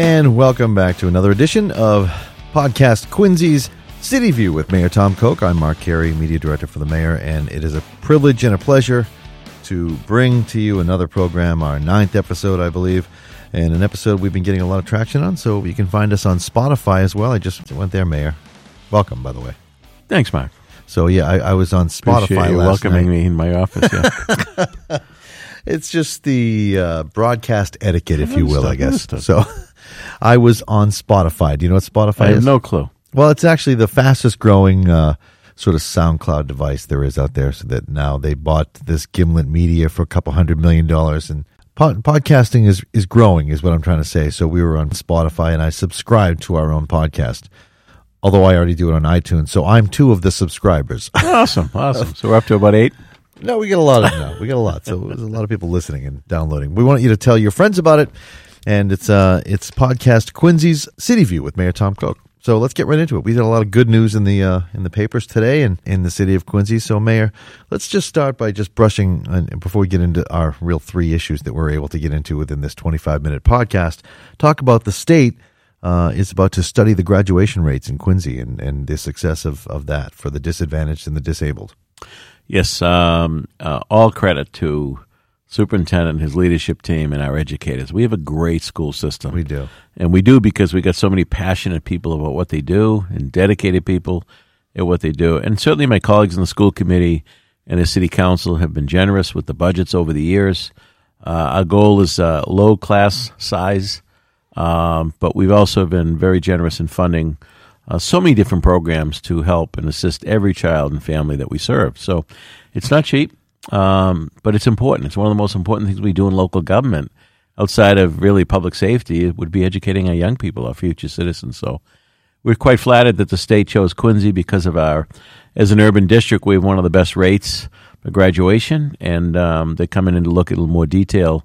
And welcome back to another edition of Podcast Quincy's City View with Mayor Tom Koch. I'm Mark Carey, Media Director for the Mayor, and it is a privilege and a pleasure to bring to you another program, our ninth episode, I believe, and an episode we've been getting a lot of traction on. So you can find us on Spotify as well. I just went there, Mayor. Welcome, by the way. Thanks, Mark. So yeah, I, I was on Spotify welcoming night. me in my office. Yeah. It's just the uh, broadcast etiquette, if you will, I guess. So I was on Spotify. Do you know what Spotify I have is? no clue. Well, it's actually the fastest growing uh, sort of SoundCloud device there is out there. So that now they bought this Gimlet Media for a couple hundred million dollars, and pod- podcasting is is growing, is what I'm trying to say. So we were on Spotify, and I subscribed to our own podcast. Although I already do it on iTunes, so I'm two of the subscribers. Awesome, awesome. So we're up to about eight. No, we get a lot of them now. We get a lot. So there's a lot of people listening and downloading. We want you to tell your friends about it. And it's uh it's podcast Quincy's City View with Mayor Tom Koch. So let's get right into it. We got a lot of good news in the uh, in the papers today and in the city of Quincy. So Mayor, let's just start by just brushing and before we get into our real three issues that we're able to get into within this 25 minute podcast. Talk about the state uh, is about to study the graduation rates in Quincy and, and the success of, of that for the disadvantaged and the disabled. Yes, um, uh, all credit to superintendent, his leadership team, and our educators. We have a great school system. We do. and we do because we got so many passionate people about what they do and dedicated people at what they do. And certainly, my colleagues in the school committee and the city council have been generous with the budgets over the years. Uh, our goal is uh, low class size, um, but we've also been very generous in funding uh, so many different programs to help and assist every child and family that we serve. So it's not cheap, um, but it's important. It's one of the most important things we do in local government outside of really public safety. It would be educating our young people, our future citizens. So we're quite flattered that the state chose Quincy because of our, as an urban district, we have one of the best rates for graduation, and um, they come in to look at a little more detail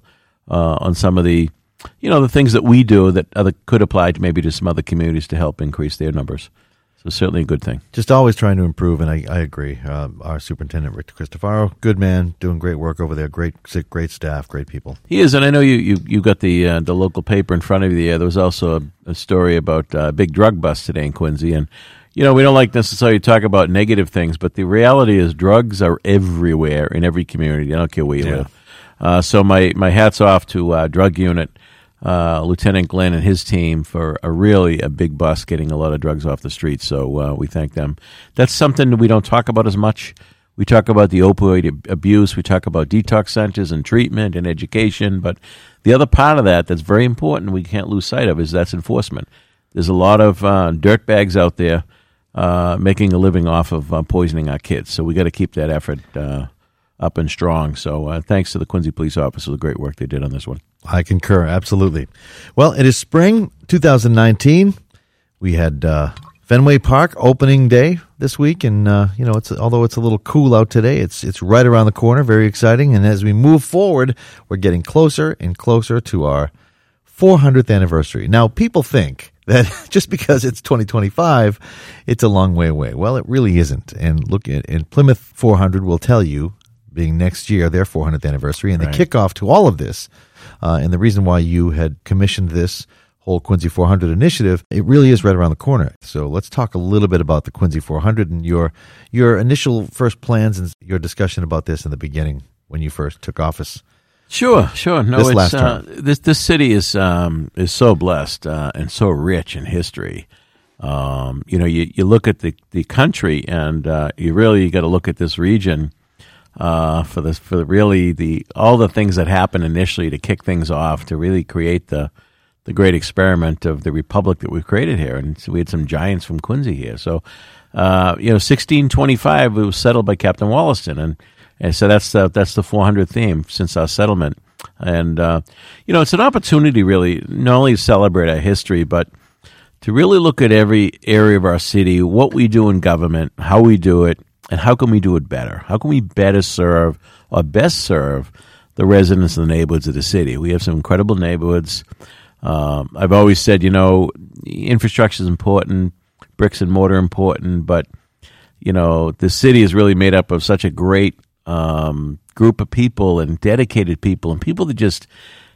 uh, on some of the, you know, the things that we do that other could apply to maybe to some other communities to help increase their numbers. So certainly a good thing. just always trying to improve, and I, I agree. Uh, our superintendent, Rick Cristofaro, good man, doing great work over there. Great, great staff, great people. He is, and I know you you, you got the uh, the local paper in front of you. There, there was also a, a story about uh, a big drug bust today in Quincy, and you know we don't like necessarily talk about negative things, but the reality is drugs are everywhere in every community. I don't care where you Yeah. live. Uh, so my my hats off to uh, drug unit. Uh, Lieutenant Glenn and his team for a really a big bust getting a lot of drugs off the streets. So uh, we thank them. That's something that we don't talk about as much. We talk about the opioid abuse. We talk about detox centers and treatment and education. But the other part of that that's very important we can't lose sight of is that's enforcement. There's a lot of uh, dirt bags out there uh, making a living off of uh, poisoning our kids. So we got to keep that effort uh, up and strong. So uh, thanks to the Quincy police officers, for the great work they did on this one. I concur, absolutely. Well, it is spring 2019. We had uh, Fenway Park opening day this week, and uh, you know, it's although it's a little cool out today, it's it's right around the corner. Very exciting, and as we move forward, we're getting closer and closer to our 400th anniversary. Now, people think that just because it's 2025, it's a long way away. Well, it really isn't. And look at and Plymouth 400 will tell you, being next year their 400th anniversary, and Right. the kickoff to all of this, uh, and the reason why you had commissioned this whole Quincy 400 initiative, it really is right around the corner. So let's talk a little bit about the Quincy 400 and your your initial first plans and your discussion about this in the beginning when you first took office. Sure, sure. No, This it's last uh, term. this this city is um, is so blessed uh, and so rich in history. Um, you know, you, you look at the, the country, and uh, you really got to look at this region uh, for this for really the all the things that happened initially to kick things off to really create the the great experiment of the republic that we've created here. And so we had some giants from Quincy here. So, uh, you know, 1625 it was settled by Captain Wollaston, and and so that's the that's the 400th theme since our settlement. And uh, you know, it's an opportunity really not only to celebrate our history, but to really look at every area of our city, what we do in government, how we do it, and how can we do it better? How can we better serve or best serve the residents and the neighborhoods of the city? We have some incredible neighborhoods. Um, I've always said, you know, infrastructure is important, bricks and mortar important, but you know, the city is really made up of such a great um, group of people and dedicated people and people that just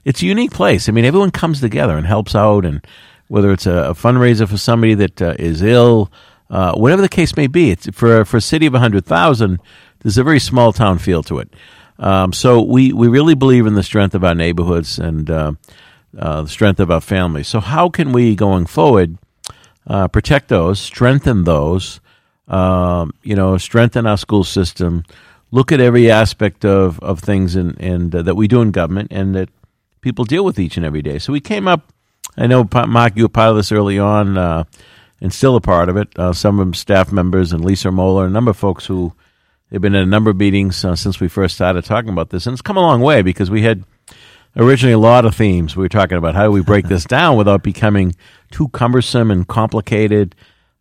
it's a unique place. I mean, everyone comes together and helps out, and whether it's a, a fundraiser for somebody that uh, is ill, uh, whatever the case may be, it's for for a city of hundred thousand. There's a very small town feel to it. Um, so we we really believe in the strength of our neighborhoods and uh, uh, the strength of our families. So how can we going forward uh, protect those, strengthen those? Um, you know, strengthen our school system. Look at every aspect of, of things and and uh, that we do in government and that people deal with each and every day. So we came up. I know, Mark, you were part of this early on, and still a part of it. Uh, some of them staff members and Lisa Moeller, a number of folks who have been in a number of meetings uh, since we first started talking about this, and it's come a long way because we had originally a lot of themes. We were talking about how do we break this down without becoming too cumbersome and complicated.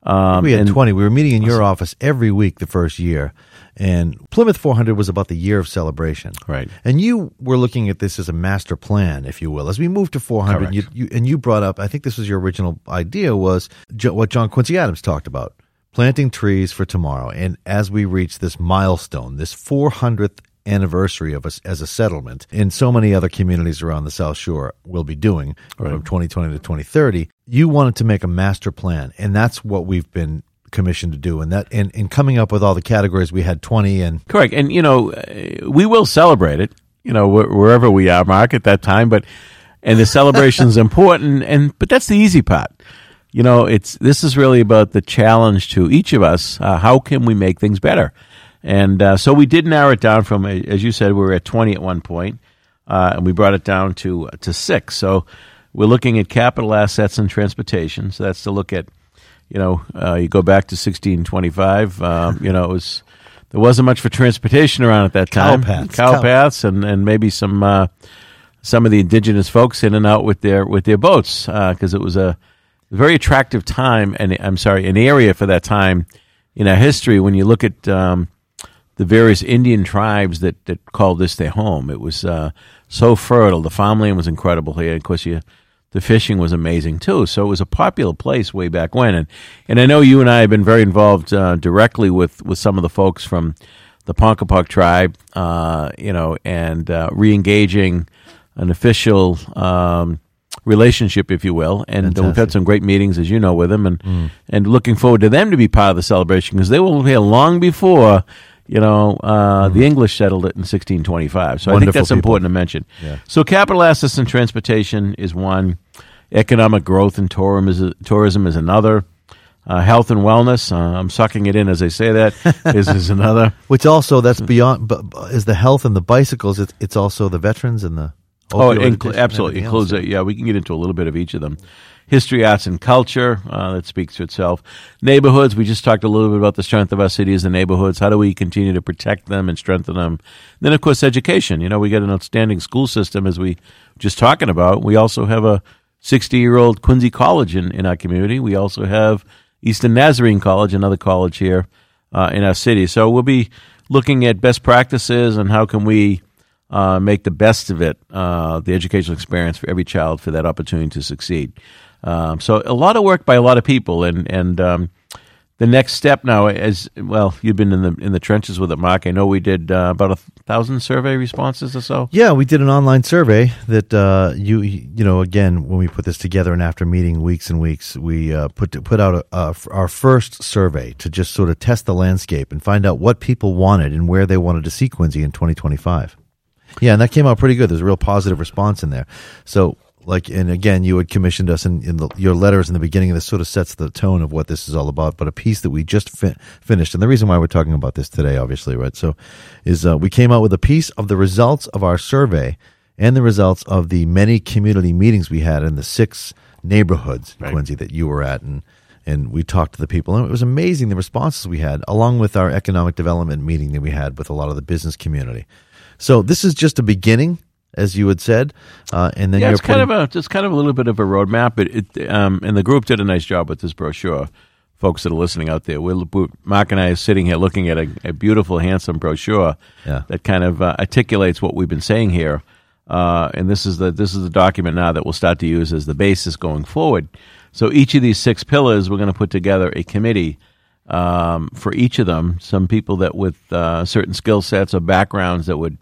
Um, we had and, 20. We were meeting in your office every week the first year. And Plymouth 400 was about the year of celebration. Right. And you were looking at this as a master plan, if you will. As we moved to 400, you, you, and you brought up, I think this was your original idea, was what John Quincy Adams talked about planting trees for tomorrow. And as we reach this milestone, this 400th anniversary of us as a settlement in so many other communities around the South Shore will be doing right. from 2020 to 2030. You wanted to make a master plan, and that's what we've been commissioned to do. And that and, and coming up with all the categories we had 20 and correct. And you know we will celebrate it you know wherever we are mark at that time but and the celebration is important and but that's the easy part. You know it's this is really about the challenge to each of us uh, how can we make things better? And uh, so we did narrow it down from as you said we were at 20 at one point, uh, and we brought it down to to six. So we're looking at capital assets and transportation. So that's to look at you know, uh, you go back to 1625. Um, you know, it was there wasn't much for transportation around at that time. Cow paths, cow, cow. paths, and, and maybe some uh, some of the indigenous folks in and out with their with their boats because uh, it was a very attractive time and I'm sorry, an area for that time in our history. When you look at um, the various Indian tribes that that called this their home, it was uh, so fertile. The farmland was incredible here. Of course, you the fishing was amazing too. So it was a popular place way back when. And and I know you and I have been very involved uh, directly with with some of the folks from the Ponkapoag tribe, uh, you know, and uh, re-engaging an official um, relationship, if you will. And Fantastic. we've had some great meetings, as you know, with them, and mm. and looking forward to them to be part of the celebration because they will be here long before you know, uh, mm-hmm. the English settled it in 1625. So Wonderful I think that's people. important to mention. Yeah. So capital assets and transportation is one. Economic growth and tourism is, tourism is another. Uh, health and wellness, uh, I'm sucking it in as I say that, is, is another. Which also, that's beyond, but is the health and the bicycles, it's, it's also the veterans and the. Oh, it incl- absolutely includes it. Yeah, we can get into a little bit of each of them history, arts, and culture. Uh, that speaks for itself. Neighborhoods. We just talked a little bit about the strength of our cities and neighborhoods. How do we continue to protect them and strengthen them? Then, of course, education. You know, we got an outstanding school system, as we just talking about. We also have a 60 year old Quincy College in, in our community. We also have Eastern Nazarene College, another college here uh, in our city. So we'll be looking at best practices and how can we uh, make the best of it, uh, the educational experience for every child for that opportunity to succeed. Um, so a lot of work by a lot of people, and and um, the next step now is well, you've been in the in the trenches with it, Mark. I know we did uh, about a thousand survey responses or so. Yeah, we did an online survey that uh, you you know again when we put this together and after meeting weeks and weeks, we uh, put put out a, a, our first survey to just sort of test the landscape and find out what people wanted and where they wanted to see Quincy in 2025. Yeah, and that came out pretty good. There's a real positive response in there. So like and again you had commissioned us in, in the, your letters in the beginning and this sort of sets the tone of what this is all about but a piece that we just fi- finished and the reason why we're talking about this today obviously right so is uh, we came out with a piece of the results of our survey and the results of the many community meetings we had in the six neighborhoods right. quincy that you were at and and we talked to the people and it was amazing the responses we had along with our economic development meeting that we had with a lot of the business community so this is just a beginning as you had said, uh, and then yeah, it's kind of a it's kind of a little bit of a roadmap. But it, um, and the group did a nice job with this brochure. Folks that are listening out there, we'll, Mark and I are sitting here looking at a, a beautiful, handsome brochure yeah. that kind of uh, articulates what we've been saying here. Uh, and this is the this is the document now that we'll start to use as the basis going forward. So each of these six pillars, we're going to put together a committee um, for each of them. Some people that with uh, certain skill sets or backgrounds that would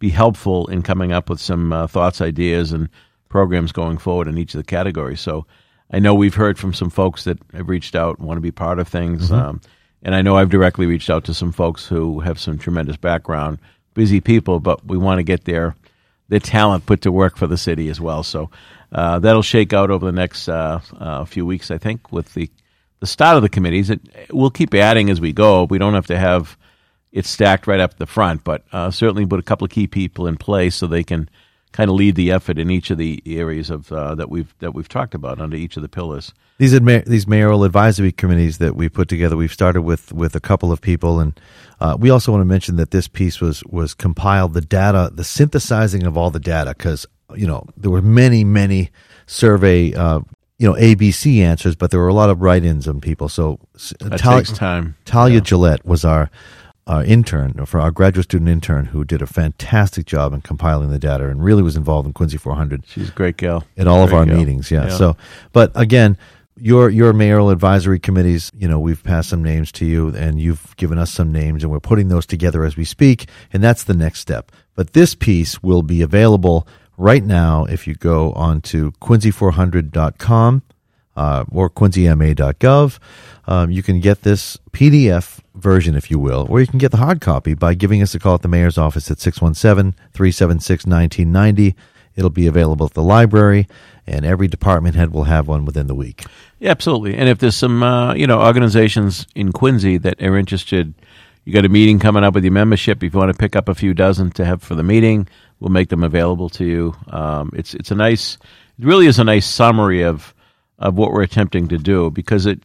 be helpful in coming up with some uh, thoughts, ideas, and programs going forward in each of the categories. So I know we've heard from some folks that have reached out and want to be part of things. Um, and I know I've directly reached out to some folks who have some tremendous background, busy people, but we want to get their their talent put to work for the city as well. So uh, that'll shake out over the next uh, uh, few weeks, I think, with the the start of the committees. It, we'll keep adding as we go. We don't have to have it stacked right up the front, but uh, certainly put a couple of key people in place so they can kind of lead the effort in each of the areas of uh, that we've that we've talked about under each of the pillars. These adma- these mayoral advisory committees that we put together, we've started with with a couple of people, and uh, we also want to mention that this piece was was compiled the data, the synthesizing of all the data, because you know there were many many survey. Uh, you know ABC answers, but there were a lot of write-ins on people. So That Tal- takes time. Talia Gillette was our our intern, for our graduate student intern, who did a fantastic job in compiling the data and really was involved in Quincy 400 She's a great gal. at all of our gal. meetings. Yeah. Yeah. So, but again, your your mayoral advisory committees, you know, we've passed some names to you, and you've given us some names, and we're putting those together as we speak, and that's the next step. But this piece will be available right now if you go on to quincy400.com uh, or quincyma.gov. Um, you can get this PDF version, if you will, or you can get the hard copy by giving us a call at the mayor's office at 617 376 1990. It'll be available at the library, and every department head will have one within the week. Yeah, absolutely. And if there's some, uh, you know, organizations in Quincy that are interested, you got a meeting coming up with your membership. If you want to pick up a few dozen to have for the meeting, we'll make them available to you. Um, it's it's a nice, it really is a nice summary of of what we're attempting to do because it,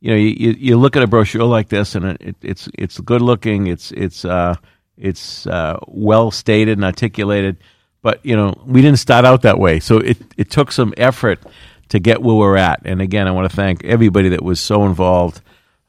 you know, you, you, look at a brochure like this and it, it, it's it's good looking. It's it's uh, it's uh, well stated and articulated. But you know, we didn't start out that way, so it it took some effort to get where we're at. And again, I want to thank everybody that was so involved.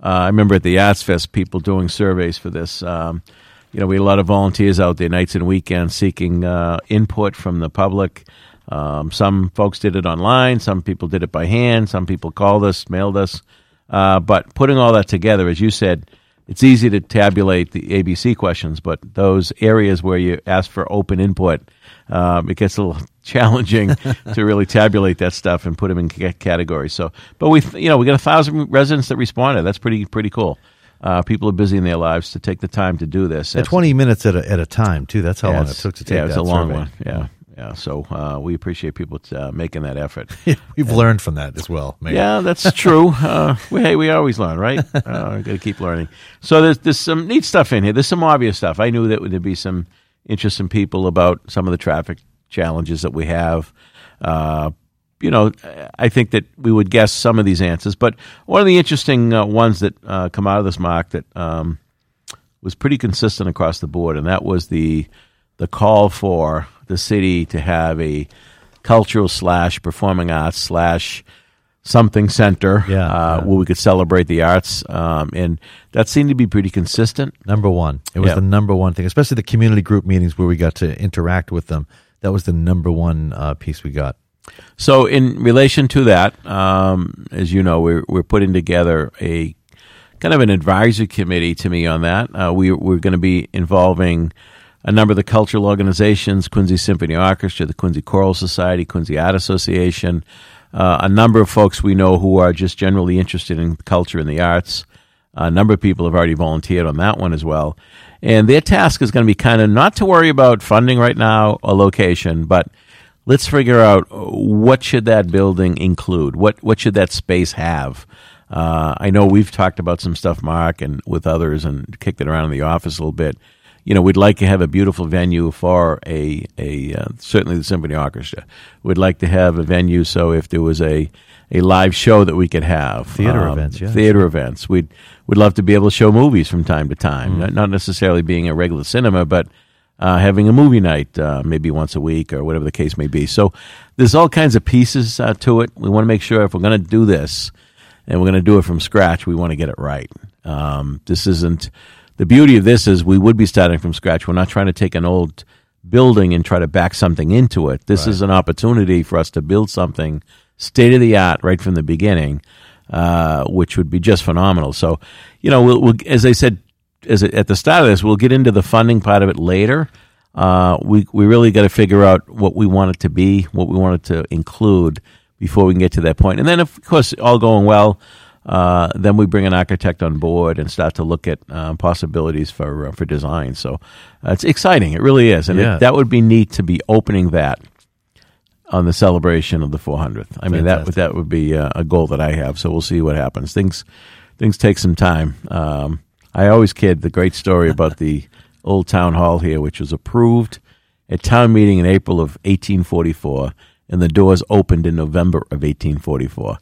Uh, I remember at the Arts Fest, people doing surveys for this. Um, you know, we had a lot of volunteers out there, nights and weekends, seeking uh, input from the public. Um, some folks did it online, some people did it by hand, some people called us, mailed us. Uh, but putting all that together, as you said, it's easy to tabulate the ABC questions, but those areas where you ask for open input, um, it gets a little challenging to really tabulate that stuff and put them in ca- categories. So, but we, you know, we got a thousand residents that responded. That's pretty pretty cool. Uh, people are busy in their lives to take the time to do this. At 20 minutes at a, at a time, too. That's how Yeah, long it took to take yeah, it's that a long survey. one. Yeah, yeah. So uh, we appreciate people uh, making that effort. We've learned from that as well. Mayor. Yeah, that's true. Uh, we, hey, we always learn, right? Uh, got to keep learning. So there's there's some neat stuff in here. There's some obvious stuff. I knew that there'd be some interesting people about some of the traffic challenges that we have. Uh, you know, I think that we would guess some of these answers, but one of the interesting uh, ones that uh, come out of this mock that um, was pretty consistent across the board, and that was the the call for the city to have a cultural slash performing arts slash something center Yeah, uh, yeah. where we could celebrate the arts, um, and that seemed to be pretty consistent. Number one. It was Yeah. the number one thing, especially the community group meetings where we got to interact with them. That was the number one uh, piece we got. So, in relation to that, um, as you know, we're we're putting together a kind of an advisory committee to me on that. Uh, we we're going to be involving a number of the cultural organizations: Quincy Symphony Orchestra, the Quincy Choral Society, Quincy Art Association, uh, a number of folks we know who are just generally interested in culture and the arts. A number of people have already volunteered on that one as well. And their task is going to be kind of not to worry about funding right now or location, but let's figure out what should that building include? What what should that space have? Uh, I know we've talked about some stuff, Mark, and with others, and kicked it around in the office a little bit. You know, we'd like to have a beautiful venue for a a uh, certainly the symphony orchestra. We'd like to have a venue so if there was a a live show that we could have Theater events, yeah. theater events. We'd we'd love to be able to show movies from time to time, not, not necessarily being a regular cinema, but uh, having a movie night uh, maybe once a week or whatever the case may be. So there's all kinds of pieces uh, to it. We want to make sure if we're going to do this and we're going to do it from scratch, we want to get it right. Um, this isn't the beauty of this is we would be starting from scratch. We're not trying to take an old building and try to back something into it. This is an opportunity for us to build something state of the art right from the beginning, uh, which would be just phenomenal. So, you know, we'll, we'll as I said as a, at the start of this, we'll get into the funding part of it later. uh, we we really got to figure out what we want it to be, what we want it to include before we can get to that point. And then, of course, all going well, uh, then we bring an architect on board and start to look at uh, possibilities for uh, for design. So uh, it's exciting. It really is, and Yeah. it, that would be neat to be opening that on the celebration of the 400th. I mean, that Fantastic. that would be uh, a goal that I have. So we'll see what happens. Things things take some time. Um, I always kid the great story about the old town hall here, which was approved at town meeting in April of 1844, and the doors opened in November of 1844.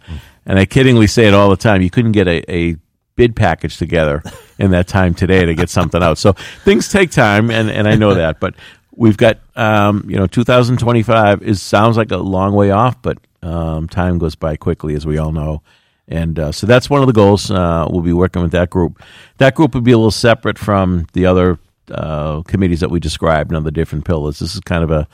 And I kiddingly say it all the time. You couldn't get a, a bid package together in that time today to get something out. So things take time, and, and I know that. But we've got, um, you know, 2025 is sounds like a long way off, but um, time goes by quickly, as we all know. And uh, so that's one of the goals. Uh, we'll be working with that group. That group would be a little separate from the other uh, committees that we described and the different pillars. This is kind of a,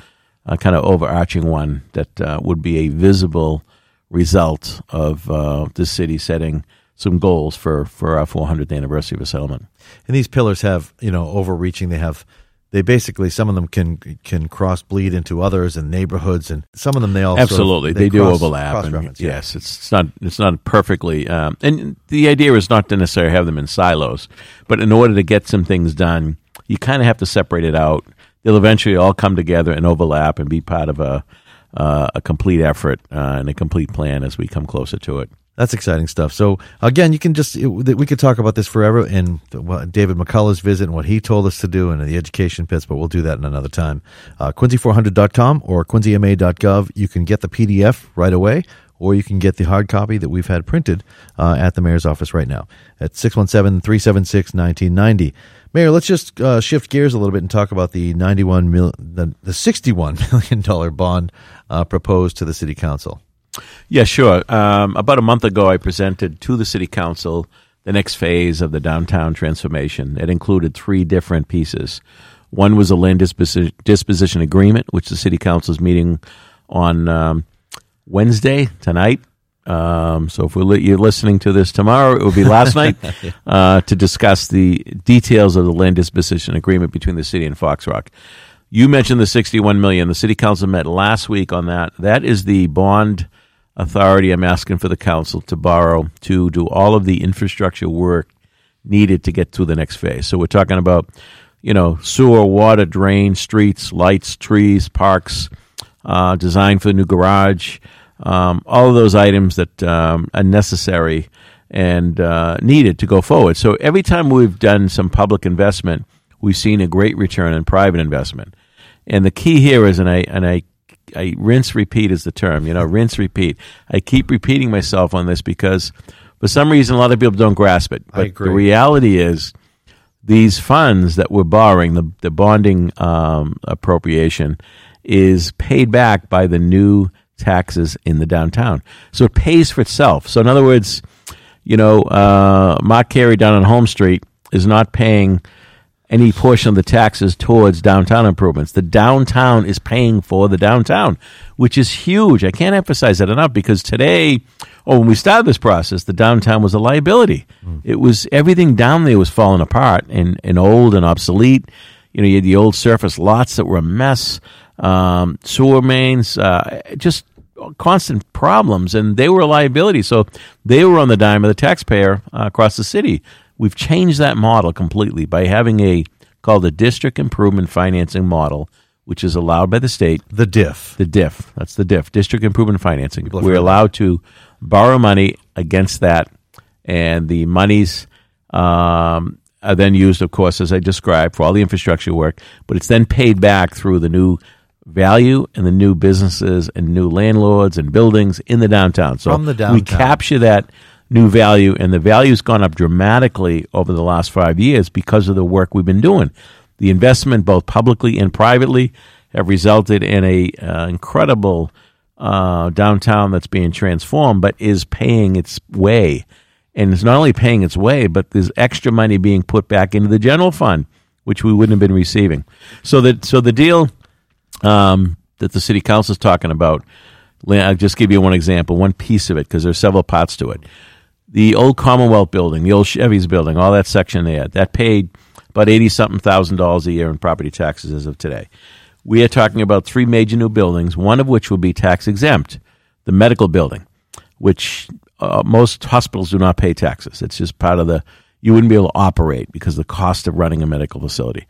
a kind of overarching one that uh, would be a visible result of uh, the city setting some goals for, for our 400th anniversary of a settlement. And these pillars have, you know, overreaching. They have, they basically some of them can can cross bleed into others and neighborhoods, and some of them they also Absolutely, they, do cross- overlap. and yeah. yes, it's, it's not it's not perfectly. Um, and the idea is not to necessarily have them in silos, but in order to get some things done, you kind of have to separate it out. They'll eventually all come together and overlap and be part of a uh, a complete effort uh, and a complete plan as we come closer to it. That's exciting stuff. So again, you can just we could talk about this forever and David McCullough's visit and what he told us to do and the education pits, but we'll do that in another time. Uh, Quincy400.com or quincyma.gov. You can get the PDF right away, or you can get the hard copy that we've had printed uh, at the mayor's office right now at 617-376-1990. Mayor, let's just uh, shift gears a little bit and talk about the 91 mil, the, the 61 million dollar bond uh, proposed to the city council. Yeah, sure. Um, about a month ago, I presented to the city council the next phase of the downtown transformation. It included three different pieces. One was a land disposi- disposition agreement, which the city council is meeting on um, Wednesday tonight. Um, so if we're li- you're listening to this tomorrow, it will be last night uh, to discuss the details of the land disposition agreement between the city and Foxrock. You mentioned the 61 million. The city council met last week on that. That is the bond authority I'm asking for the council to borrow to do all of the infrastructure work needed to get to the next phase. So we're talking about, you know, sewer, water, drain, streets, lights, trees, parks, uh, design for the new garage, um, all of those items that um, are necessary and uh, needed to go forward. So every time we've done some public investment, we've seen a great return in private investment. And the key here is, and I and I, I rinse repeat is the term. You know, rinse repeat. I keep repeating myself on this because for some reason a lot of people don't grasp it. But the reality is, these funds that we're borrowing, the the bonding um, appropriation, is paid back by the new taxes in the downtown. So it pays for itself. So in other words, you know, uh, Mark Carey down on Home Street is not paying any portion of the taxes towards downtown improvements. The downtown is paying for the downtown, which is huge. I can't emphasize that enough because today, oh, when we started this process, the downtown was a liability. It was everything down there was falling apart and, and old and obsolete. You know, you had the old surface lots that were a mess, um, sewer mains, uh, just constant problems, and they were a liability. So they were on the dime of the taxpayer uh, across the city. We've changed that model completely by having a called the District Improvement Financing Model, which is allowed by the state. The DIF. The DIF, that's the DIF, District Improvement Financing. We're allowed to borrow money against that, and the monies um, are then used, of course, as I described, for all the infrastructure work. But it's then paid back through the new value and the new businesses and new landlords and buildings in the downtown. So From the we capture that new value, and the value's gone up dramatically over the last five years because of the work we've been doing. The investment, both publicly and privately, have resulted in a uh, incredible uh, downtown that's being transformed, but is paying its way. And it's not only paying its way, but there's extra money being put back into the general fund, which we wouldn't have been receiving. So that so the deal um, that the city council is talking about. I'll just give you one example, one piece of it, because there's several parts to it. The old Commonwealth building, the old Chevy's building, all that section there, that paid about eighty something thousand dollars a year in property taxes as of today. We are talking about three major new buildings, one of which will be tax exempt, the medical building, which uh, most hospitals do not pay taxes. It's just part of the you wouldn't be able to operate because of the cost of running a medical facility.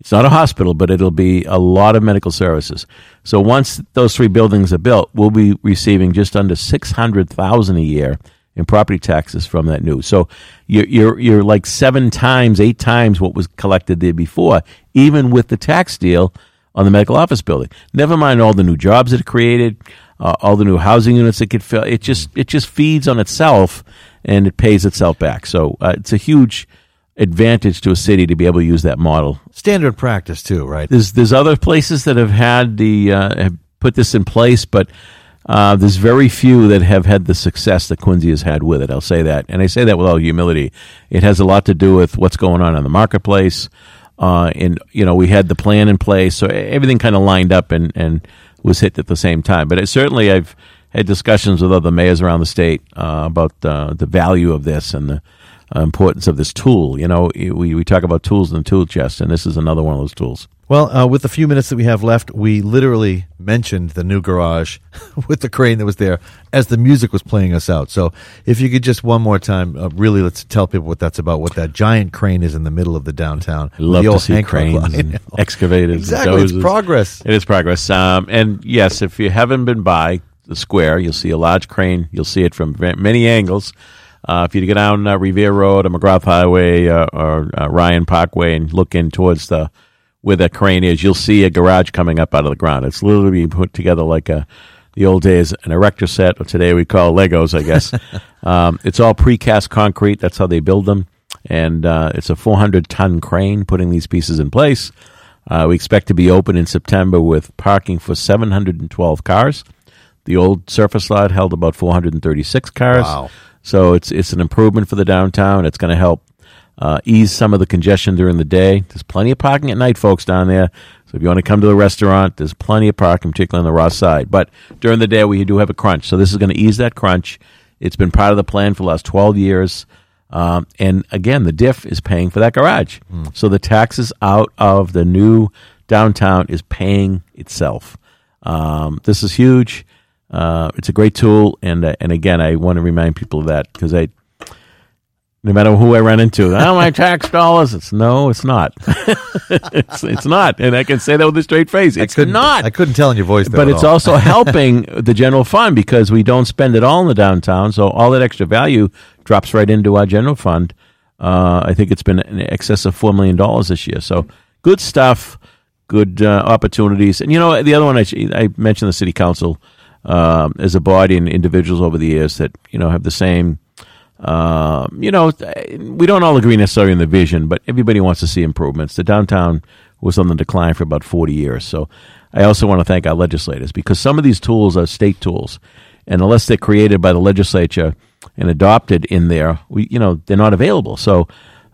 It's not a hospital, but it'll be a lot of medical services. So once those three buildings are built, we'll be receiving just under six hundred thousand a year in property taxes from that new. So you're, you're you're like seven times, eight times what was collected there before, even with the tax deal on the medical office building. Never mind all the new jobs that are created, uh, all the new housing units that get filled. It just it just feeds on itself and it pays itself back. So uh, it's a huge advantage to a city to be able to use that model. Standard practice too, right? There's there's other places that have had the uh, have put this in place, but uh, there's very few that have had the success that Quincy has had with it. I'll say that, and I say that with all humility. It has a lot to do with what's going on in the marketplace, uh, and you know we had the plan in place, so everything kind of lined up and and was hit at the same time. But it, certainly, I've had discussions with other mayors around the state uh, about uh, the value of this and the importance of this tool. You know, we, we talk about tools in the tool chest, and this is another one of those tools. Well, uh, with the few minutes that we have left, we literally mentioned the new garage with the crane that was there as the music was playing us out. So, if you could just one more time, uh, really, let's tell people what that's about. What that giant crane is in the middle of the downtown. Love the to see Hancock cranes line. and excavators. Exactly, and it's progress. It is progress. Um, and yes, if you haven't been by the square, you'll see a large crane. You'll see it from many angles. Uh, if you go down uh, Revere Road or McGrath Highway uh, or uh, Ryan Parkway and look in towards the where the crane is, you'll see a garage coming up out of the ground. It's literally being put together like a the old days an erector set, or today we call Legos, I guess. um, it's all precast concrete. That's how they build them, and uh, it's a 400 ton crane putting these pieces in place. Uh, we expect to be open in September with parking for 712 cars. The old surface lot held about 436 cars. Wow. So it's it's an improvement for the downtown. It's going to help uh, ease some of the congestion during the day. There's plenty of parking at night, folks, down there. So if you want to come to the restaurant, there's plenty of parking, particularly on the Ross side. But during the day, we do have a crunch. So this is going to ease that crunch. It's been part of the plan for the last 12 years. Um, and again, the DIF is paying for that garage. So the taxes out of the new downtown is paying itself. Um, this is huge. Uh, it's a great tool, and uh, and again, I want to remind people of that because I, no matter who I run into, oh my tax dollars. It's no, it's not. it's it's not, and I can say that with a straight face. It's couldn't. I couldn't tell in your voice, but it's also helping the general fund because we don't spend it all in the downtown, so all that extra value drops right into our general fund. Uh, I think it's been in excess of four million dollars this year. So good stuff, good uh, opportunities, and you know the other one I, I mentioned the city council um, as a body and individuals over the years that you know have the same. Uh, you know, we don't all agree necessarily in the vision, but everybody wants to see improvements. The downtown was on the decline for about 40 years. So I also want to thank our legislators because some of these tools are state tools. And unless they're created by the legislature and adopted in there, we, you know, they're not available. So,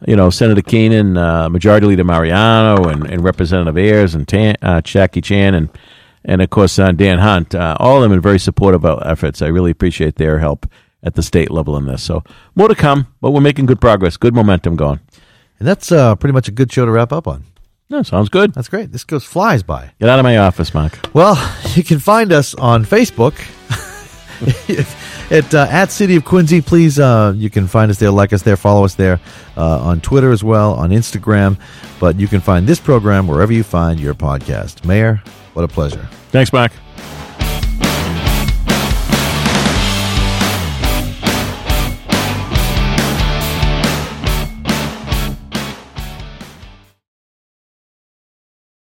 you know, Senator Keenan, uh, Majority Leader Mariano, and, and Representative Ayers, and Tan, uh, Tackey Chan, and and of course uh, Dan Hunt, uh, all of them are very supportive of our efforts. I really appreciate their help at the state level in this. So more to come, but we're making good progress, good momentum going. and that's uh, pretty much a good show to wrap up on. Yeah, sounds good. That's great. This goes flies by. Get out of my office, Mark. Well, you can find us on Facebook at uh, at City of Quincy. Please, uh, you can find us there, like us there, follow us there uh, on Twitter as well, on Instagram. But you can find this program wherever you find your podcast. Mayor, what a pleasure. Thanks, Mac.